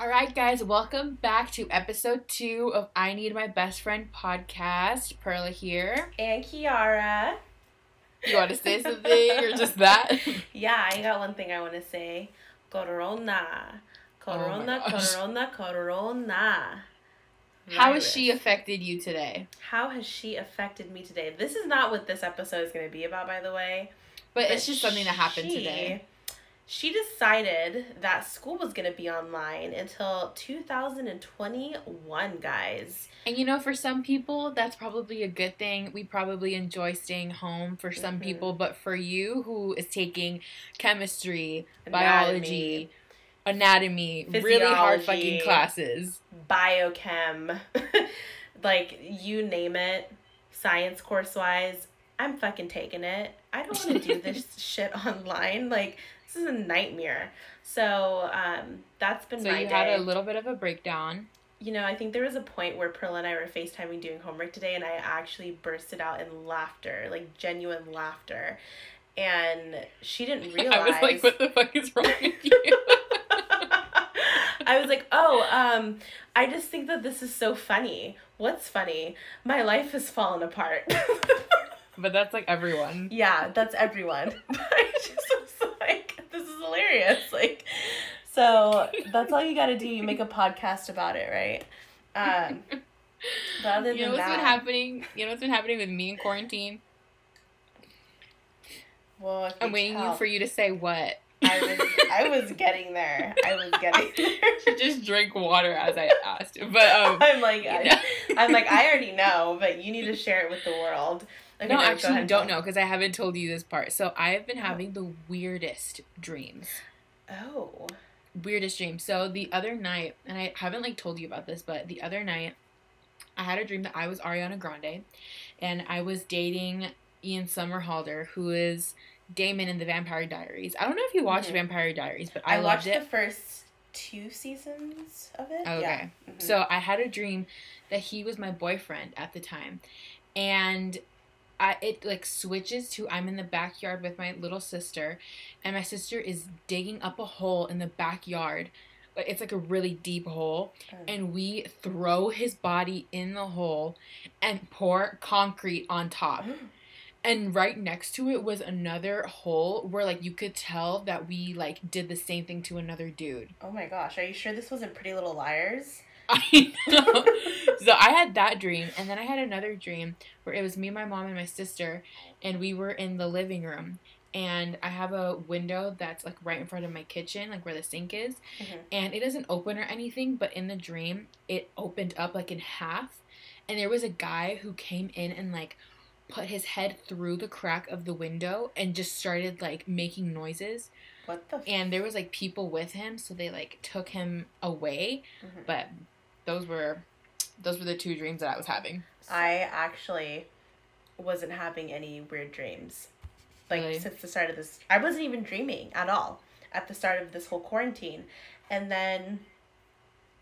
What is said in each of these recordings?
All right, guys, welcome back to episode two of I Need My Best Friend podcast. Perla here. And Kiara. You want to say something or just that? Yeah, I got one thing I want to say. Corona. Corona, Oh corona, corona. How has she affected you today? How has she affected me today? This is not what this episode is going to be about, by the way. But it's just something that happened today. She decided that school was going to be online until 2021, guys. And you know, for some people, that's probably a good thing. We probably enjoy staying home for some Mhm. people, but for you who is taking chemistry, Anatomy, biology, anatomy, really hard fucking classes. biochem, like you name it, science course wise, I'm fucking taking it. I don't want to do this shit online. Like this is a nightmare. So um, that's been So my you day. had a little bit of a breakdown. you know, I think there was a point where Pearl and I were FaceTiming doing homework today, and I actually bursted out in laughter, like genuine laughter. And she didn't realize. I was like, what the fuck is wrong with you? I was like, oh, um, I just think that this is so funny. What's funny? My life has fallen apart. but that's like everyone. yeah, that's everyone. I just was like, this is hilarious. Like, so that's all you got to do. You make a podcast about it, right? Um, but other You know what's been happening? You know what's been happening with me in quarantine? well, I'm waiting tell, for you to say what. I was, I was getting there. I was getting there. Just drink water as I asked. But um, I'm like, I. I'm like, I already know, but you need to share it with the world. Okay, no, go actually, don't know because I haven't told you this part. So I have been having the weirdest dreams. Oh. Weirdest dreams. So the other night, and I haven't like told you about this, but the other night, I had a dream that I was Ariana Grande, and I was dating Ian Somerhalder, who is Damon in the Vampire Diaries. I don't know if you watched Mhm. Vampire Diaries, but I, I, loved watched it. the first two seasons of it. Okay. Yeah. Mhm. So I had a dream that he was my boyfriend at the time. And I it like switches to I'm in the backyard with my little sister and my sister is digging up a hole in the backyard. Like it's like a really deep hole Mm. and we throw his body in the hole and pour concrete on top. And right next to it was another hole where like you could tell that we like did the same thing to another dude. oh my gosh, are you sure this wasn't Pretty Little Liars? I know. so I had that dream, and then I had another dream where it was me, my mom, and my sister, and we were in the living room. And I have a window that's like right in front of my kitchen, like where the sink is, Mhm. and it doesn't open or anything. But in the dream, it opened up like in half, and there was a guy who came in and like put his head through the crack of the window and just started like making noises. What the? F- And there was like people with him, so they like took him away Mhm. but those were those were the two dreams that I was having. I actually wasn't having any weird dreams. Like Really? since the start of this, I wasn't even dreaming at all at the start of this whole quarantine, and then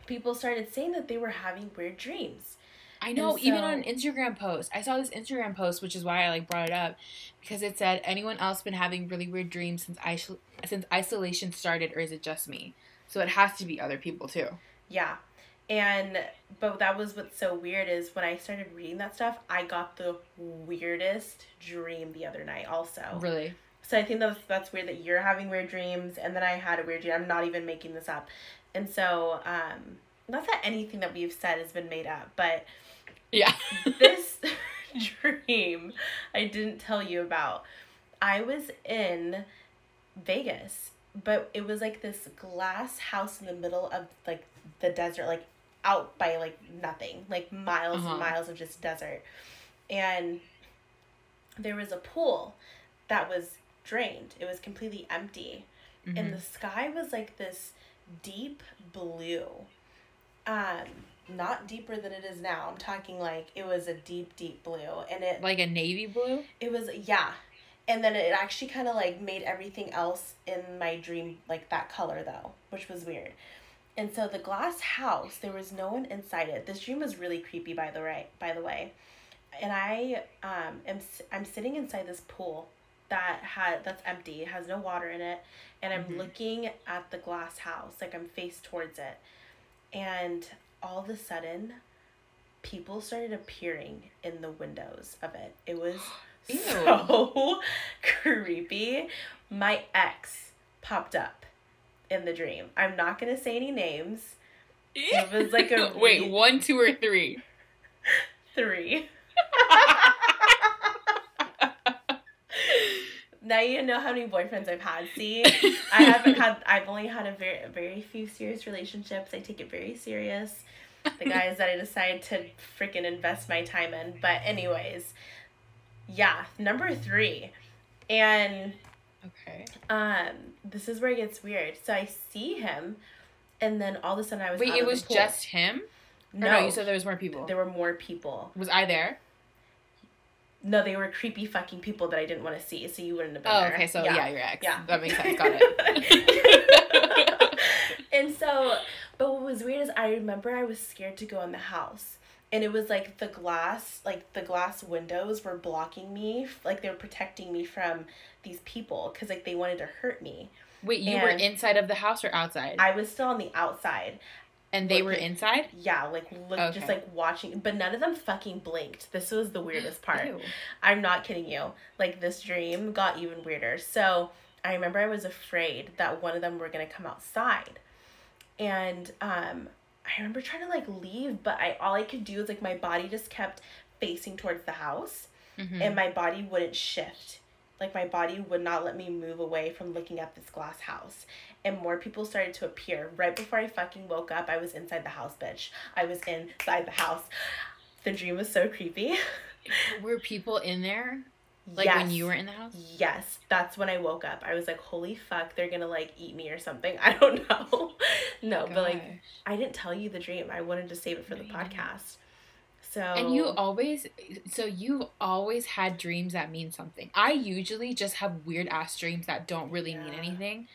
people started saying that they were having weird dreams. I know, And even on an Instagram post. I saw this Instagram post, which is why I like brought it up because it said anyone else been having really weird dreams since isol- since isolation started or is it just me? So it has to be other people too. Yeah. And but that was what's so weird is when I started reading that stuff, I got the weirdest dream the other night also. Really? So I think that's that's weird that you're having weird dreams and then I had a weird dream. I'm not even making this up. And so um not that anything that we've said has been made up, but Yeah. this dream I didn't tell you about. I was in Vegas, but it was like this glass house in the middle of like the desert, like out by like nothing, like miles Uh-huh. and miles of just desert. And there was a pool that was drained. It was completely empty. Mhm. And the sky was like this deep blue. Um, not deeper than it is now. I'm talking like it was a deep, deep blue. And it like a navy blue? it was yeah. And then it actually kind of like made everything else in my dream like that color though, which was weird. And so the glass house, there was no one inside it. This dream was really creepy by the right by the way. And I um am I'm sitting inside this pool that had that's empty. It has no water in it, and I'm Mhm. looking at the glass house like I'm face towards it. and all of a sudden, people started appearing in the windows of it. It was so creepy. My ex popped up in the dream. I'm not gonna say any names. It was like a wait, re- one, two, or three. Three. now you know how many boyfriends I've had. See, I haven't had. I've only had a very, very few serious relationships. I take it very serious. The guys that I decide to freaking invest my time in. But anyways, yeah, number three, and Okay. um, this is where it gets weird. So I see him, and then all of a sudden I was. Wait, it was just him? No. no, you said there was more people. there were more people. Was I there? No, they were creepy fucking people that I didn't want to see, so you wouldn't have been Oh, there. okay. So yeah, your ex. Yeah. That makes sense. Got it. and so, but what was weird is I remember I was scared to go in the house. And it was like the glass, like the glass windows were blocking me, like they were protecting me from these people because like they wanted to hurt me. Wait, you were inside of the house or outside? I was still on the outside. and they were inside? Yeah, like look, just like watching, but none of them fucking blinked. This was the weirdest part. Ew. I'm not kidding you. Like this dream got even weirder. So I remember I was afraid that one of them were gonna come outside, and um, I remember trying to like leave, but I all I could do was like my body just kept facing towards the house, Mhm. and my body wouldn't shift. Like my body would not let me move away from looking at this glass house. And more people started to appear. Right before I fucking woke up, I was inside the house, bitch. I was inside the house. The dream was so creepy. Were people in there? Like yes. when you were in the house? Yes, that's when I woke up. I was like, holy fuck, they're gonna like eat me or something. I don't know. no, but like, I didn't tell you the dream. I wanted to save it for the podcast. So. And you always, so you always had dreams that mean something. I usually just have weird ass dreams that don't really mean anything.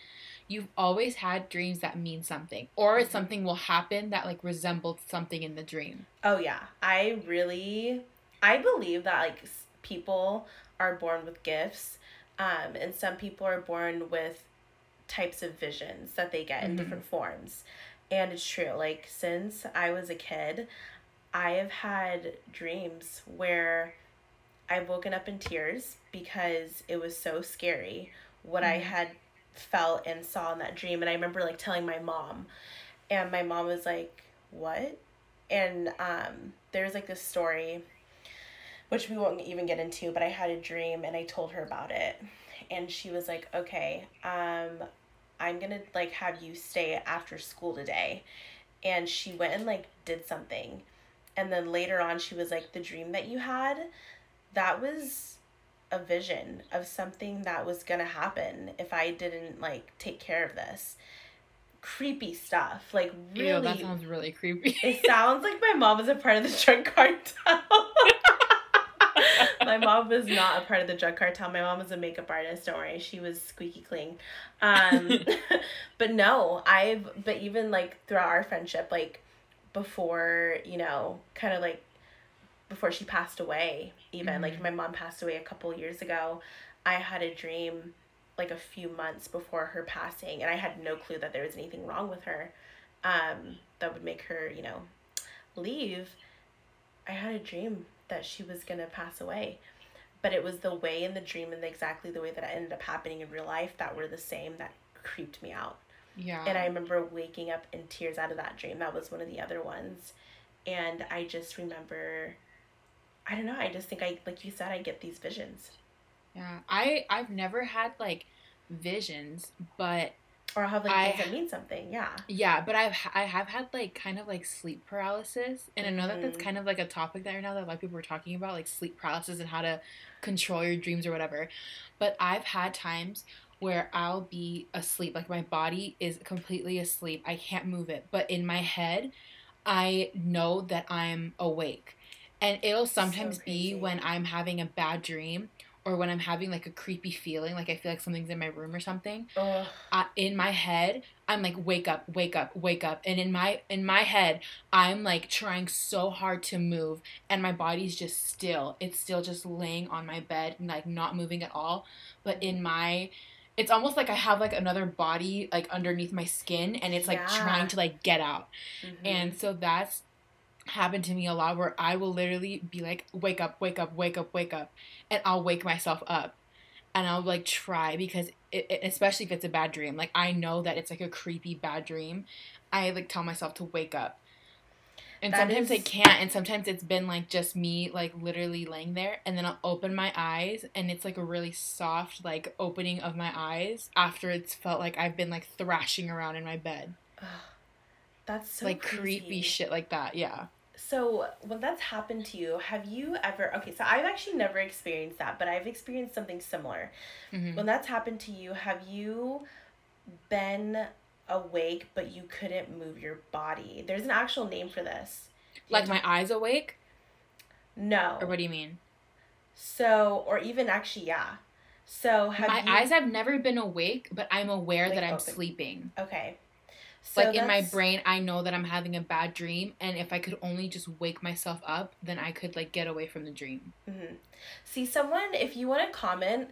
You've always had dreams that mean something, or Mhm. something will happen that like resembled something in the dream. Oh yeah, I really, I believe that like people are born with gifts, um, and some people are born with types of visions that they get in Mhm. different forms, and it's true. Like since I was a kid, I have had dreams where I've woken up in tears because it was so scary what I Mhm. had felt and saw in that dream, and I remember like telling my mom, and my mom was like, "What?" and um, there's like this story which we won't even get into but i had a dream and i told her about it and she was like okay um, i'm gonna like have you stay after school today and she went and like did something and then later on she was like the dream that you had that was a vision of something that was gonna happen if i didn't like take care of this creepy stuff like really Ew, that sounds really creepy. it sounds like my mom was a part of the drug cartel. my mom was not a part of the drug cartel. My mom was a makeup artist. Don't worry, she was squeaky clean. Um, but no, I've but even like throughout our friendship, like before you know, kind of like before she passed away, even like Mhm. my mom passed away a couple years ago. I had a dream like a few months before her passing, and I had no clue that there was anything wrong with her um, that would make her, you know, leave. I had a dream that she was gonna pass away, but it was the way in the dream and exactly the way that it ended up happening in real life that were the same that creeped me out. yeah. And I remember waking up in tears out of that dream. That was one of the other ones, and I just remember. I don't know. I just think I, like you said, I get these visions, yeah. I I've never had like visions, but or I'll have like I- things that mean something. Yeah. Yeah, but I've I have had like kind of like sleep paralysis, and I know that that's Mhm. kind of like a topic that right now that a lot of people are talking about, like sleep paralysis and how to control your dreams or whatever. But I've had times where I'll be asleep, like my body is completely asleep, I can't move it, but in my head, I know that I'm awake, and it'll sometimes be when I'm having a bad dream. Or when I'm having like a creepy feeling, like I feel like something's in my room or something, uh, in my head i'm like wake up wake up wake up and in my in my head i'm like trying so hard to move and my body's just still it's still just laying on my bed and like not moving at all but in my it's almost like I have like another body like underneath my skin and it's like Yeah. trying to like get out. Mhm. And so that's happened to me a lot where I will literally be like, wake up, wake up, wake up, wake up. And I'll wake myself up. And I'll like try because it, it- especially if it's a bad dream. Like I know that it's like a creepy bad dream. I like tell myself to wake up. And That sometimes I can't, and sometimes it's been like just me like literally laying there, and then I'll open my eyes, and it's like a really soft like opening of my eyes after it's felt like I've been like thrashing around in my bed. That's so like crazy. creepy shit like that. Yeah. So, when that's happened to you, have you ever? Okay, so I've actually never experienced that, but I've experienced something similar. Mhm. When that's happened to you, have you been awake but you couldn't move your body? There's an actual name for this. Like my eyes awake, No. or what do you mean? So, or even actually, yeah. So, have my you, eyes have never been awake, but I'm aware Like that I'm open. sleeping. Okay. So like in my brain, I know that I'm having a bad dream, and if I could only just wake myself up, then I could like get away from the dream. Mhm. See, someone, if you want to comment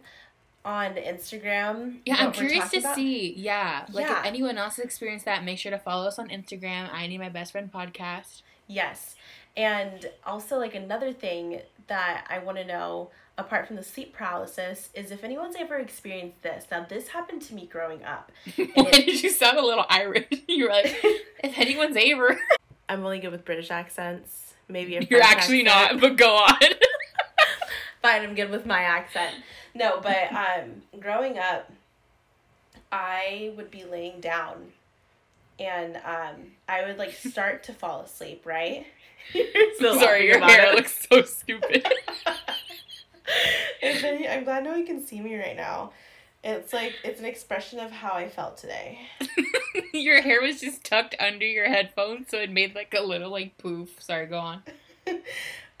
on Instagram. Yeah, I'm curious to about- see. Yeah, like Yeah. if anyone else has experienced that, make sure to follow us on Instagram. I need my best friend podcast. Yes. And also, like, another thing that I want to know, apart from the sleep paralysis, is if anyone's ever experienced this. Now, this happened to me growing up. Why did you sound a little Irish? You were like, if anyone's ever, I'm only good with British accents. Maybe a you're French actually accent. not. But go on. Fine, I'm good with my accent. No, but um, growing up, I would be laying down, and um, I would like start to fall asleep. Right? You're Sorry, your hair it. looks so stupid. I'm glad no one can see me right now. It's like it's an expression of how I felt today. your hair was just tucked under your headphones, so it made like a little like poof. Sorry, go on.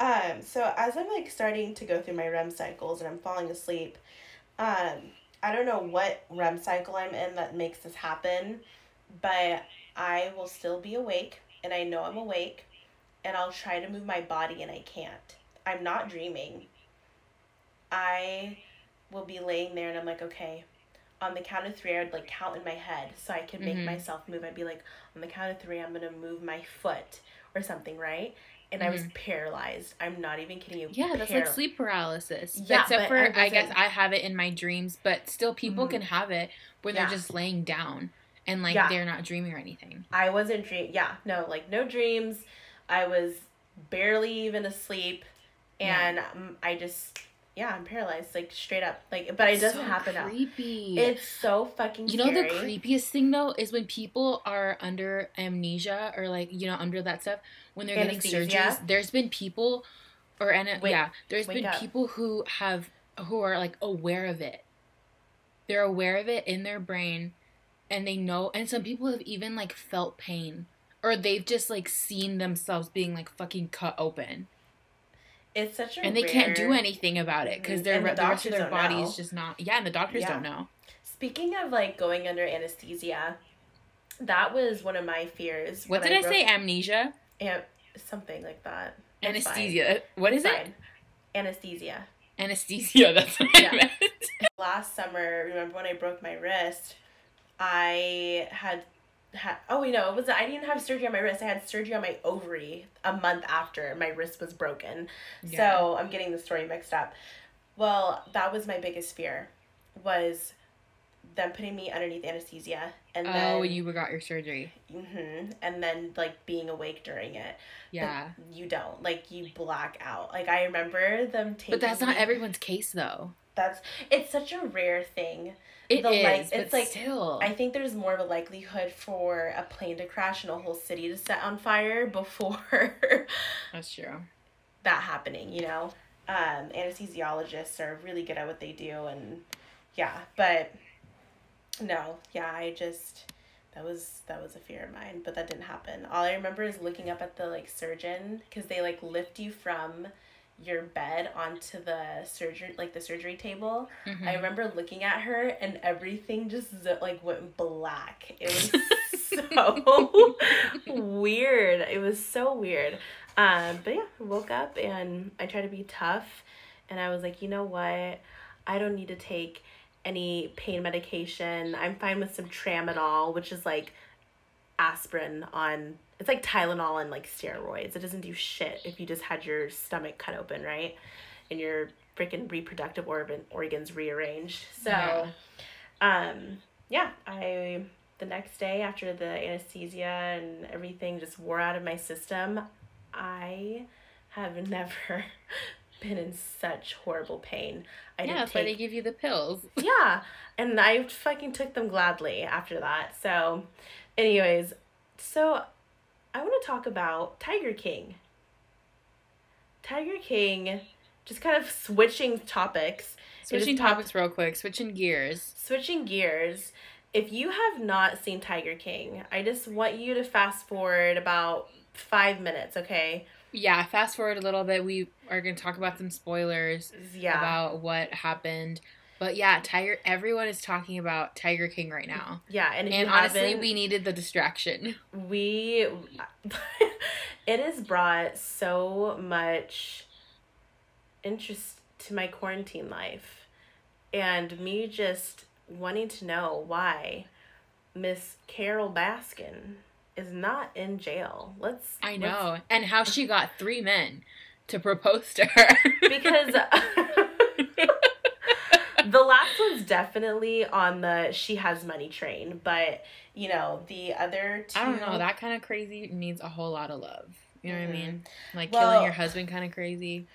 Um, so as I'm like starting to go through my REM cycles and I'm falling asleep, um, I don't know what REM cycle I'm in that makes this happen, but I will still be awake and I know I'm awake and I'll try to move my body and I can't. I'm not dreaming. I will be laying there and I'm like, okay, on the count of three, I would like count in my head so I could make Mhm. myself move. I'd be like, on the count of three, I'm gonna move my foot or something, right? And I was paralyzed. I'm not even kidding you. Mm-hmm. Yeah, that's like sleep paralysis. Yeah, Except for I I, guess I have it in my dreams, but still people Mhm. can have it where they're just laying down and like Yeah. they're not dreaming or anything. I wasn't dream. Yeah, no, like no dreams. I was barely even asleep, and um, I just yeah, I'm paralyzed, like straight up. Like, but it doesn't So happen now. creepy. It's so fucking. you know the creepiest thing though is when people are under amnesia or like you know under that stuff when they're getting surgeries. There's been people, or and yeah, there's been up. people who have who are like aware of it. They're aware of it in their brain, and they know. And some people have even like felt pain, or they've just like seen themselves being like fucking cut open, It's such a and they can't do anything about it because Mhm. their the the rest of their body is just not. Yeah, and the doctors Yeah. don't know. Speaking of like going under anesthesia, that was one of my fears. What did I, broke- say? Amnesia, Am- something like that. It's fine. anesthesia. What is it? Anesthesia. Anesthesia. That's what Yeah. I meant. last summer, remember when I broke my wrist? I had had oh wait know, it was I didn't have surgery on my wrist. I had surgery on my ovary a month after my wrist was broken. Yeah. So I'm getting the story mixed up. Well, that was my biggest fear, was them putting me underneath anesthesia and then oh, you got your surgery. hmm and then like being awake during it. But Yeah, you don't like you black out. Like I remember them taking. but that's not everyone's case though. That's it's such a rare thing. It is, The light- but it's like- still. I think there's more of a likelihood for a plane to crash and a whole city to set on fire before that's true. that happening, you know? Um, anesthesiologists are really good at what they do, and yeah, but no, yeah, I just. That was that was a fear of mine, but that didn't happen. All I remember is looking up at the like surgeon because they like lift you from your bed onto the surgery like the surgery table, Mhm. I remember looking at her and everything just like went black. It was so weird. It was so weird. Um, but yeah, I woke up and I tried to be tough and I was like, you know what? I don't need to take any pain medication. I'm fine with some tramadol, which is like aspirin on it's like Tylenol and like steroids. It doesn't do shit if you just had your stomach cut open, right? And your freaking reproductive organ organs rearranged. So Yeah. um yeah, I the next day after the anesthesia and everything just wore out of my system, I have never been in such horrible pain. I yeah, that's why they give you the pills. yeah, and I fucking took them gladly after that. So, anyways, so I want to talk about Tiger King. Tiger King, just kind of switching topics, Switching topics real quick, switching gears. switching gears. If you have not seen Tiger King, I just want you to fast forward about five minutes, okay? Yeah, fast forward a little bit. We are going to talk about some spoilers Yeah. about what happened. But yeah, Tiger. Everyone is talking about Tiger King right now, yeah, and and honestly, we needed the distraction. we it has brought so much interest to my quarantine life and me just wanting to know why miss carole baskin is not in jail let's I let's- know, and how she got three men to propose to her because the last one's definitely on the she has money train but you know the other two I don't know. That kind of crazy needs a whole lot of love. You know what I Mhm. mean? Like Well- killing your husband, kind of crazy.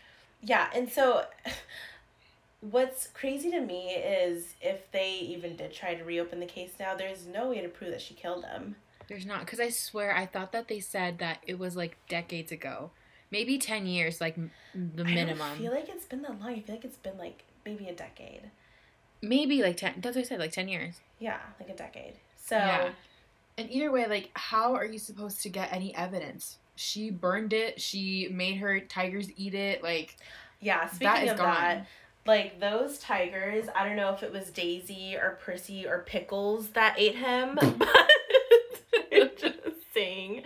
Yeah, and so what's crazy to me is if they even did try to reopen the case now, there's no way to prove that she killed him. There's not because I swear I thought that they said that it was like decades ago, maybe ten years, like the minimum. I don't feel like it's been that long. I feel like it's been like maybe a decade. Maybe like ten. That's what I said, like ten years. Yeah, like a decade. So Yeah. And either way, like, how are you supposed to get any evidence? She burned it. She made her tigers eat it. Like yeah, speaking that is of gone. that, like those tigers, I don't know if it was Daisy or Percy or Pickles that ate him, but just saying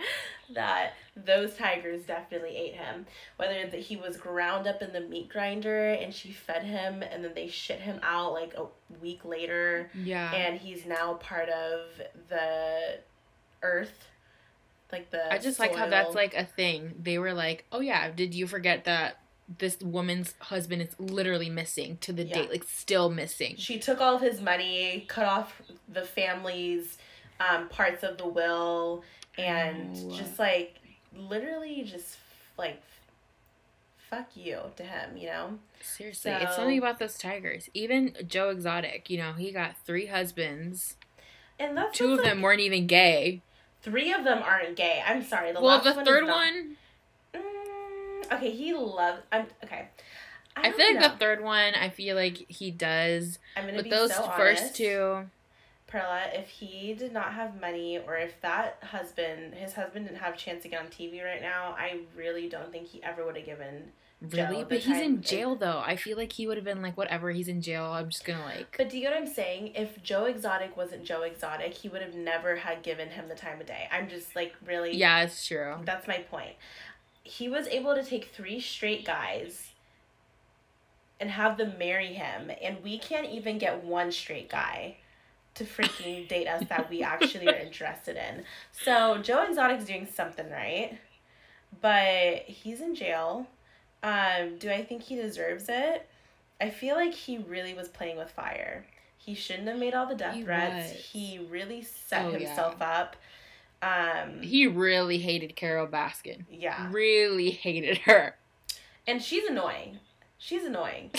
that those tigers definitely ate him. Whether that he was ground up in the meat grinder and she fed him and then they shit him out like a week later yeah. and he's now part of the earth. Like the I just like how that's like a thing. They were like, "Oh yeah, did you forget that this woman's husband is literally missing to the Yeah. date, like still missing?" She took all of his money, cut off the family's um, parts of the will, and Oh. just like literally just like fuck you to him, you know? Seriously, it's So- something about those tigers. Even Joe Exotic, you know, he got three husbands. And that's Two of like, them weren't even gay. Three of them aren't gay. I'm sorry. The well, the one third one, Mm, okay, he loves. I'm okay. I, I, feel like know. the third one, I feel like he does. I'm gonna But be those so first honest. two, Perla, if he did not have money or if that husband, his husband didn't have a chance to get on TV right now, I really don't think he ever would have given. really? But he's in jail though. I feel like he would have been like, whatever, he's in jail. I'm just gonna like. But do you get what I'm saying? If Joe Exotic wasn't Joe Exotic, he would have never had given him the time of day. I'm just like really. yeah, it's true. That's my point. He was able to take three straight guys and have them marry him, and we can't even get one straight guy to freaking date us that we actually are interested in. So Joe Exotic's doing something right, but he's in jail. Um, do I think he deserves it? I feel like he really was playing with fire. He shouldn't have made all the death He threats. was. He really set Oh, yeah. himself up. Um, He really hated Carole Baskin. yeah. Really hated her. And she's annoying. She's annoying.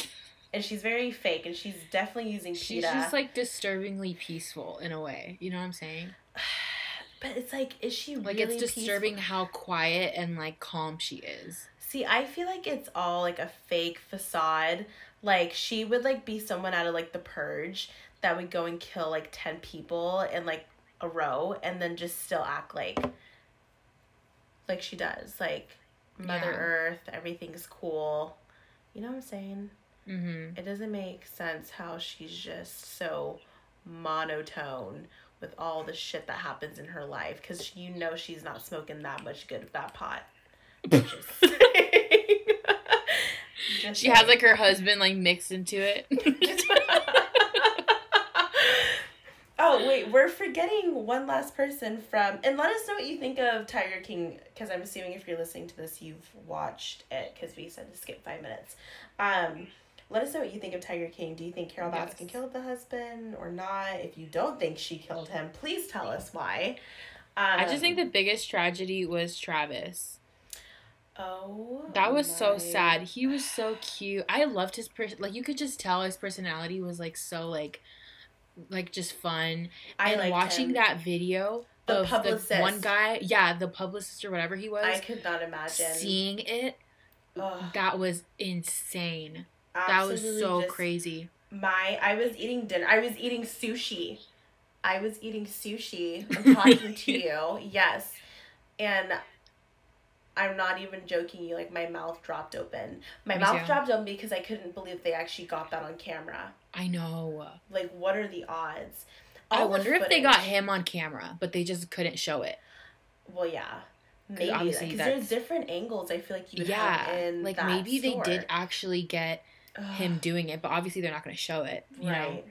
And she's very fake and she's definitely using She's PETA. just like disturbingly peaceful in a way. You know what I'm saying? but it's like, is she really Like really it's disturbing peaceful? how quiet and like calm she is. See, I feel like it's all like a fake facade. Like she would like be someone out of like the purge that would go and kill like 10 people in like a row and then just still act like like she does. Like Mother Yeah. Earth, everything's cool. You know what I'm saying? Mm-hmm. it doesn't make sense how she's just so monotone with all the shit that happens in her life because you know she's not smoking that much good of that pot. She has like her husband like mixed into it. Oh wait, we're forgetting one last person from, and let us know what you think of Tiger King, because I'm assuming if you're listening to this, you've watched it, because we said to skip five minutes. Um, let us know what you think of Tiger King. Do you think Carole Yes. Baskin killed the husband or not? If you don't think she killed him, please tell us why. Um, I just think the biggest tragedy was Travis. oh That was so sad. He was so cute. I loved his person. Like you could just tell his personality was like so like, like just fun. I and watching him. that video The of publicist. the one guy, yeah, the publicist or whatever he was, I could not imagine. seeing it, Ugh, that was insane. That was so crazy. my I was eating dinner. I was eating sushi. I was eating sushi. I'm talking to you. Yes. And I'm not even joking you, like my mouth dropped open. My Me mouth too. dropped open because I couldn't believe they actually got that on camera. I know. Like what are the odds? I All the wonder if they got him on camera, but they just couldn't show it. Well yeah. Maybe because there's different angles I feel like you would yeah, have in like maybe they did actually get Ugh. him doing it, but obviously they're not going to show it. You right know?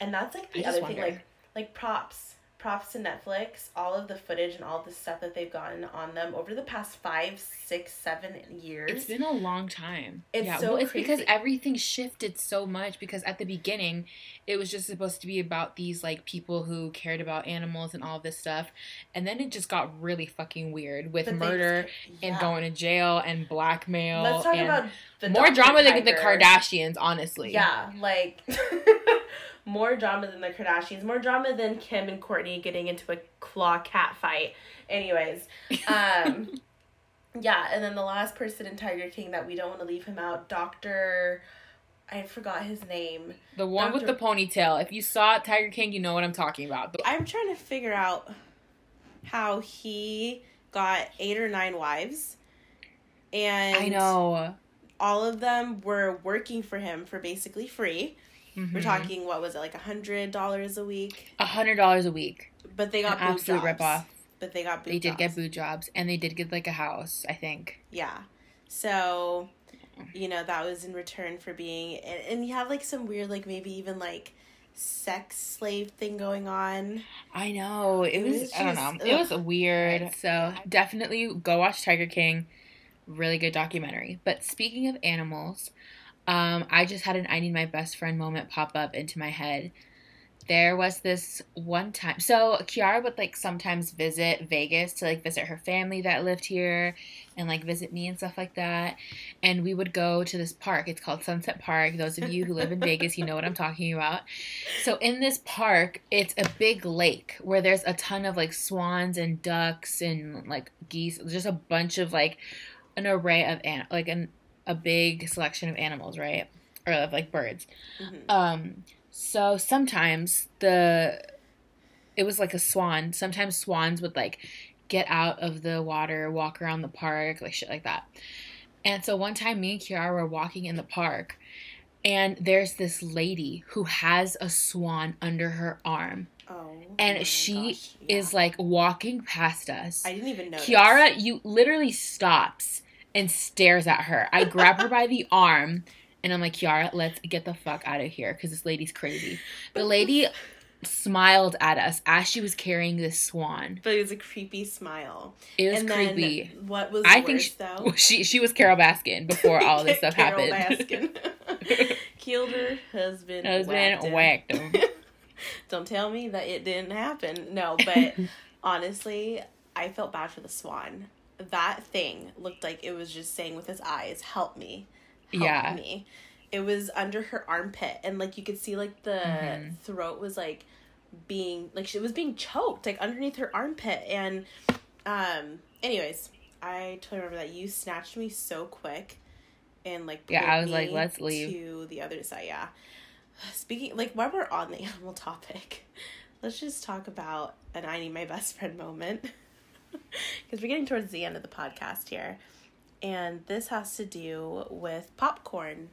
and that's like the just other thing like like props props to netflix all of the footage and all the stuff that they've gotten on them over the past five six seven years It's been a long time. It's yeah, so well, it's because everything shifted so much. Because at the beginning, it was just supposed to be about these like people who cared about animals and all this stuff, and then it just got really fucking weird with But murder and yeah. going to jail and blackmail. let's talk and about the more Dr. drama than the Kardashians, honestly. yeah like more drama than the kardashians more drama than kim and kourtney getting into a claw cat fight anyways um yeah and then the last person in tiger king that we don't want to leave him out dr i forgot his name the one with the ponytail. If you saw Tiger King, you know what I'm talking about. The- I'm trying to figure out how he got eight or nine wives, and I know. all of them were working for him for basically free. We're Mhm. talking what was it like a hundred dollars a week? a hundred dollars a week. But they An got absolute jobs. ripoff. But they got boob They did get jobs. boot jobs, and they did get like a house. I think. Yeah. So, you know, that was in return for being, and, and you have like some weird, like maybe even like sex slave thing going on. I know it, It was. was I don't just- know. It was ugh. weird. So definitely go watch Tiger King. Really good documentary. But speaking of animals, um, I just had an I need my best friend moment pop up into my head. There was this one time. So Kiara would like sometimes visit Vegas to like visit her family that lived here and like visit me and stuff like that. And we would go to this park. It's called Sunset Park. Those of you who live in Vegas, you know what I'm talking about. So in this park, it's a big lake where there's a ton of like swans and ducks and like geese. Just a bunch of like an array of an like an a big selection of animals, right? Or of like birds. Mhm. Um so sometimes the it was like a swan. Sometimes swans would like get out of the water, walk around the park, like shit like that. And so one time me and Kiara were walking in the park and there's this lady who has a swan under her arm Oh. and she gosh, yeah. is like walking past us. I didn't even know. Kiara, you literally stops and stares at her. I grab her by the arm and I'm like, Kiara, let's get the fuck out of here because this lady's crazy. The lady smiled at us as she was carrying this swan. But it was a creepy smile. It was and creepy. What was I think she, though? she she was Carole Baskin before all this stuff happened. Carole happened. Baskin. Killed her husband. whacked Husband him. whacked him. Don't tell me that it didn't happen. No, but honestly, I felt bad for the swan. That thing looked like it was just saying with his eyes, "Help me, help Yeah. me." It was under her armpit, and like you could see, like the Mhm. throat was like being like she was being choked, like underneath her armpit. And um, anyways, I totally remember that you snatched me so quick, and like Yeah, I was like, "Let's leave." to the other side. Yeah. Speaking like while we're on the animal topic, let's just talk about an I need my best friend moment. Because we're getting towards the end of the podcast here. And this has to do with popcorn,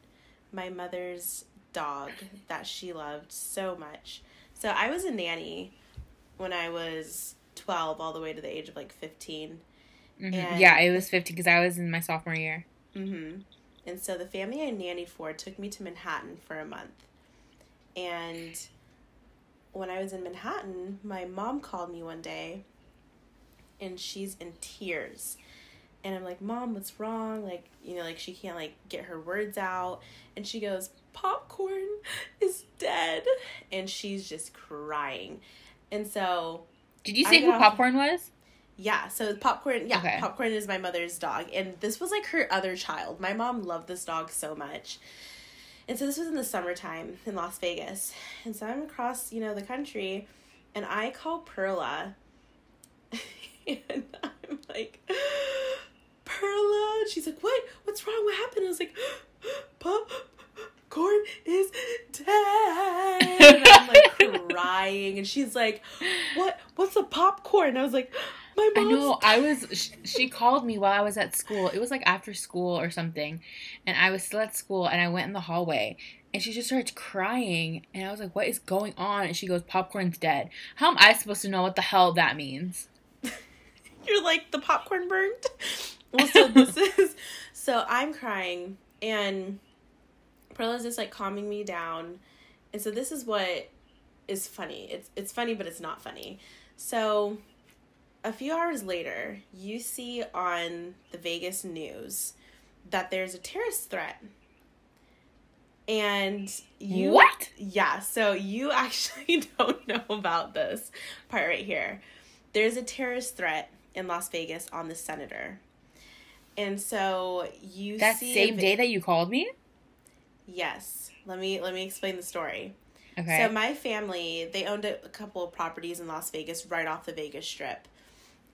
my mother's dog that she loved so much. So I was a nanny when I was 12 all the way to the age of like 15. Mhm. Yeah, it was 15 because I was in my sophomore year. Mm-hmm. And so the family I nannied for took me to Manhattan for a month. And when I was in Manhattan, my mom called me one day and she's in tears. And I'm like, Mom, what's wrong? Like, you know, like she can't like get her words out. And she goes, Popcorn is dead. And she's just crying. And so Did you say who off, popcorn was? Yeah, so popcorn yeah, okay. popcorn is my mother's dog. And this was like her other child. My mom loved this dog so much. And so this was in the summertime in Las Vegas. And so I'm across, you know, the country and I call Perla and I'm like Perla. She's like, What? What's wrong? What happened? I was like, Popcorn is dead. And I'm like crying. And she's like, What what's a popcorn? I was like, my I know. I was. She called me while I was at school. It was like after school or something, and I was still at school. And I went in the hallway, and she just starts crying. And I was like, "What is going on?" And she goes, "Popcorn's dead." How am I supposed to know what the hell that means? You're like the popcorn burned. Well, so this is. So I'm crying, and Perla's just like calming me down, and so this is what is funny. It's it's funny, but it's not funny. So a few hours later, you see on the Vegas news that there's a terrorist threat. And you What? Yeah, so you actually don't know about this part right here. There's a terrorist threat in Las Vegas on the senator. And so you That same day that you called me? Yes. Let me let me explain the story. Okay. So my family, they owned a, a couple of properties in Las Vegas right off the Vegas Strip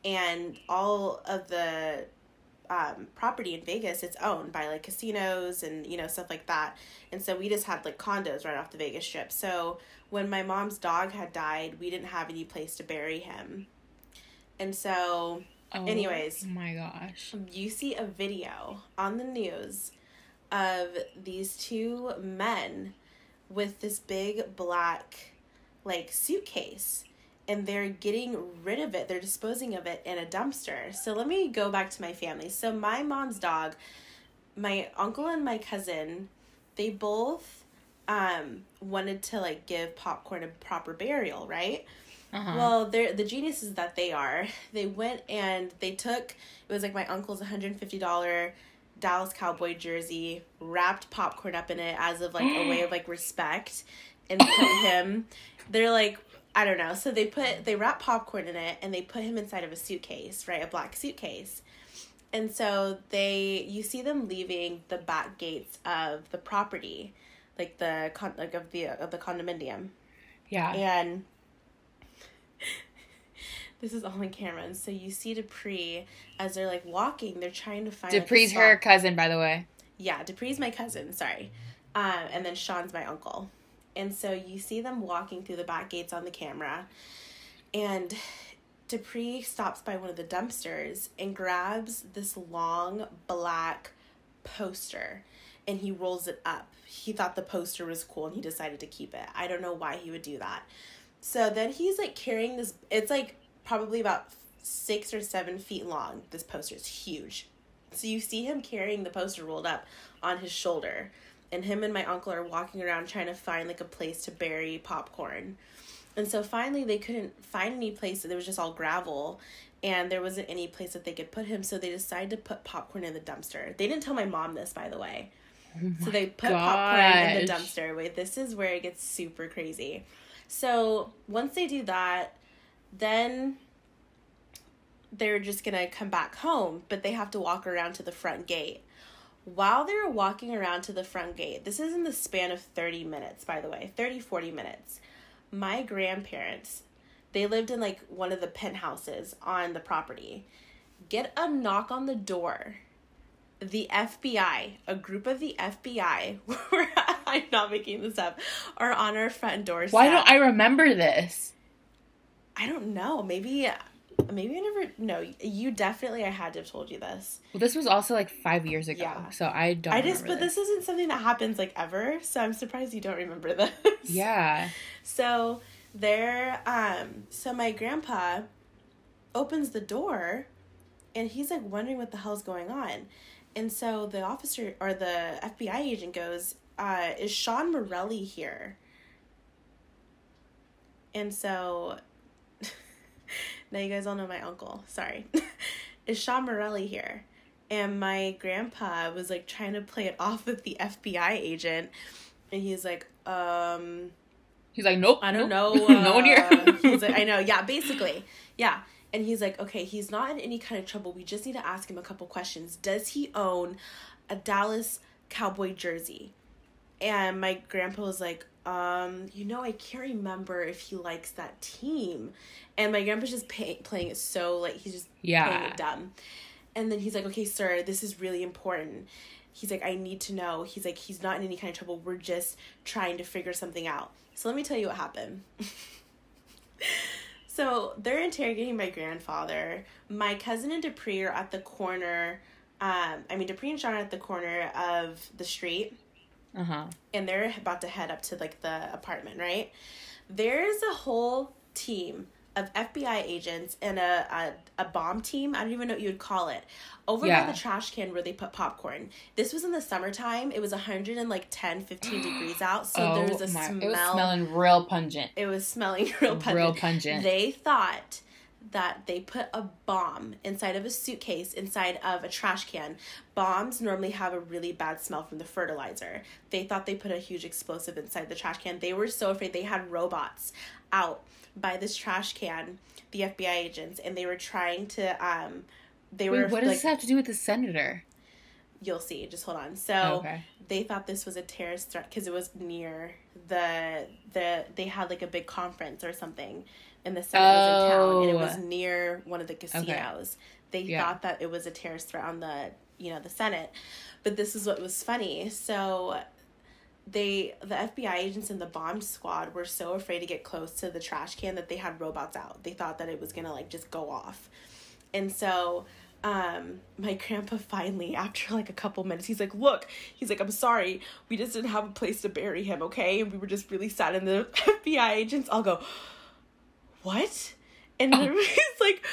and all of the um, property in Vegas, it's owned by like casinos and you know stuff like that. And so we just had like condos right off the Vegas Strip. So when my mom's dog had died, we didn't have any place to bury him. And so, oh, anyways, oh my gosh, you see a video on the news of these two men with this big black like suitcase and they're getting rid of it. They're disposing of it in a dumpster. So let me go back to my family. So my mom's dog, my uncle and my cousin, they both um wanted to like give popcorn a proper burial, right? Uh-huh. Well, they're the geniuses that they are. They went and they took it was like my uncle's $150 Dallas Cowboy jersey, wrapped popcorn up in it as of like a way of like respect and put him they're like I don't know. So they put they wrap popcorn in it and they put him inside of a suitcase, right? A black suitcase. And so they you see them leaving the back gates of the property, like the con like of the of the condominium. Yeah. And this is all on camera. And so you see Dupree as they're like walking, they're trying to find Dupree's like, her cousin, by the way. Yeah, Dupree's my cousin, sorry. Um, and then Sean's my uncle. And so you see them walking through the back gates on the camera. And Dupree stops by one of the dumpsters and grabs this long black poster and he rolls it up. He thought the poster was cool and he decided to keep it. I don't know why he would do that. So then he's like carrying this, it's like probably about six or seven feet long. This poster is huge. So you see him carrying the poster rolled up on his shoulder and him and my uncle are walking around trying to find like a place to bury popcorn. And so finally they couldn't find any place. That there was just all gravel and there wasn't any place that they could put him. So they decided to put popcorn in the dumpster. They didn't tell my mom this, by the way. Oh so they put gosh. popcorn in the dumpster. Wait, this is where it gets super crazy. So once they do that, then they're just gonna come back home, but they have to walk around to the front gate while they were walking around to the front gate, this is in the span of 30 minutes, by the way, 30, 40 minutes. My grandparents, they lived in like one of the penthouses on the property, get a knock on the door. The FBI, a group of the FBI, I'm not making this up, are on our front doorstep. Why don't I remember this? I don't know. Maybe maybe I never. No, you definitely. I had to have told you this. Well, this was also like five years ago, yeah. so I don't. I just, but this. this isn't something that happens like ever. So I'm surprised you don't remember this. Yeah. So there, um, so my grandpa opens the door, and he's like wondering what the hell's going on, and so the officer or the FBI agent goes, uh, "Is Sean Morelli here?" And so now you guys all know my uncle. Sorry. Is Sean Morelli here? And my grandpa was like trying to play it off with the FBI agent. And he's like, um, He's like, nope. I don't nope. know. no one here. uh, he's like, I know. Yeah, basically. Yeah. And he's like, okay, he's not in any kind of trouble. We just need to ask him a couple questions. Does he own a Dallas Cowboy jersey? And my grandpa was like, um, you know, I can't remember if he likes that team. And my grandpa's just pay- playing it so, like, he's just playing yeah. it dumb. And then he's like, okay, sir, this is really important. He's like, I need to know. He's like, he's not in any kind of trouble. We're just trying to figure something out. So let me tell you what happened. so they're interrogating my grandfather. My cousin and Dupree are at the corner. Um, I mean, Dupree and Sean are at the corner of the street Uh huh. and they're about to head up to like the apartment, right? There's a whole team of FBI agents and a, a, a bomb team. I don't even know what you would call it. Over Yeah. by the trash can where they put popcorn. This was in the summertime. It was 100 and like 10, 15 degrees out. So there was a my- smell. It was smelling real pungent. It was smelling real pungent. Real pungent. They thought that they put a bomb inside of a suitcase inside of a trash can. Bombs normally have a really bad smell from the fertilizer. They thought they put a huge explosive inside the trash can. They were so afraid. They had robots out by this trash can, the FBI agents, and they were trying to um they were Wait, what does like this have to do with the senator? you'll see, just hold on. So okay. they thought this was a terrorist threat because it was near the the they had like a big conference or something and the senate was in town and it was Oh. near one of the casinos. They Yeah. thought that it was a terrorist threat on the you know the senate. But this is what was funny. So they the fbi agents and the bomb squad were so afraid to get close to the trash can that they had robots out. They thought that it was gonna like just go off. And so um my grandpa finally after like a couple minutes he's like look he's like i'm sorry. We just didn't have a place to bury him okay? And we were just really sad. And the fbi agents all go what? And he's like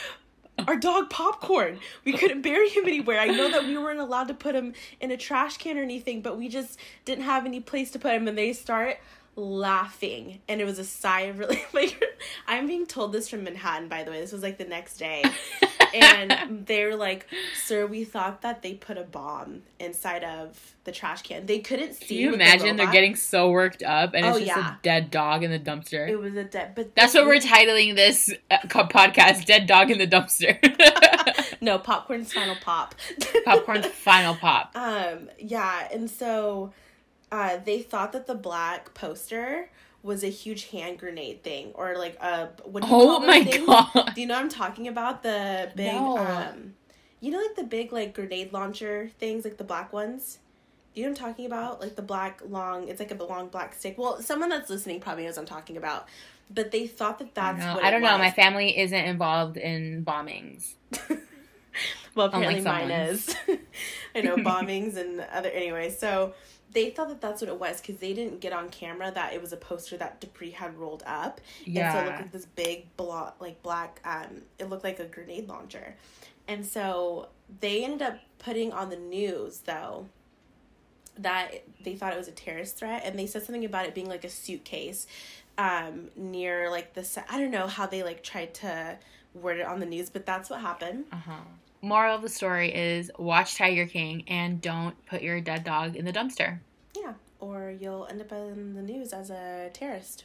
our dog popcorn. We couldn't bury him anywhere. I know that we weren't allowed to put him in a trash can or anything but we just didn't have any place to put him and they start laughing. And it was a sigh of relief. Like i'm being told this from manhattan by the way. This was like the next day and they're like, "Sir, we thought that they put a bomb inside of the trash can. They couldn't see." Can you with the imagine they're getting so worked up and it's Oh, just yeah. a dead dog in the dumpster? It was a dead, but That's what we're titling this uh, podcast: "Dead Dog in the Dumpster." no popcorn's final pop. Popcorn's final pop. Um, yeah, and so uh, they thought that the black poster was a huge hand grenade thing, or like a what do you Oh call my things? god! Do you know what I'm talking about? The big, No. um, you know, like the big like grenade launcher things, like the black ones. Do you know what I'm talking about? Like the black long, it's like a long black stick. Well, someone that's listening probably knows what I'm talking about. But they thought that that's No, what I don't know. My family isn't involved in bombings. well, Unlike apparently mine someone's. is. I know bombings and other. Anyway, so they thought that that's what it was because they didn't get on camera that it was a poster that Dupree had rolled up. And so it looked like this big blo- like black um it looked like a grenade launcher. And so they ended up putting on the news though that they thought it was a terrorist threat and they said something about it being like a suitcase um near like the I don't know how they like tried to word it on the news but that's what happened. Uh huh. Moral of the story is watch Tiger King and don't put your dead dog in the dumpster. Yeah, or you'll end up in the news as a terrorist.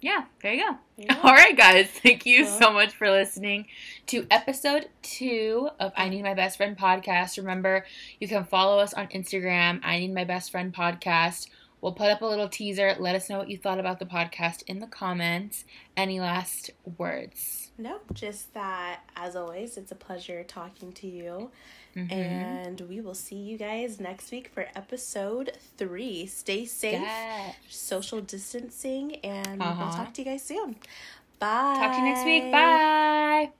Yeah, there you go. There you go. All right, guys. Thank you Well- so much for listening to episode two of I Need My Best Friend podcast. Remember, you can follow us on Instagram, I Need My Best Friend podcast. We'll put up a little teaser. Let us know what you thought about the podcast in the comments. Any last words? No, just that as always, it's a pleasure talking to you. Mhm. And we will see you guys next week for episode three. Stay safe, Yeah. social distancing, and we'll Uh-huh. talk to you guys soon. Bye. Talk to you next week. Bye.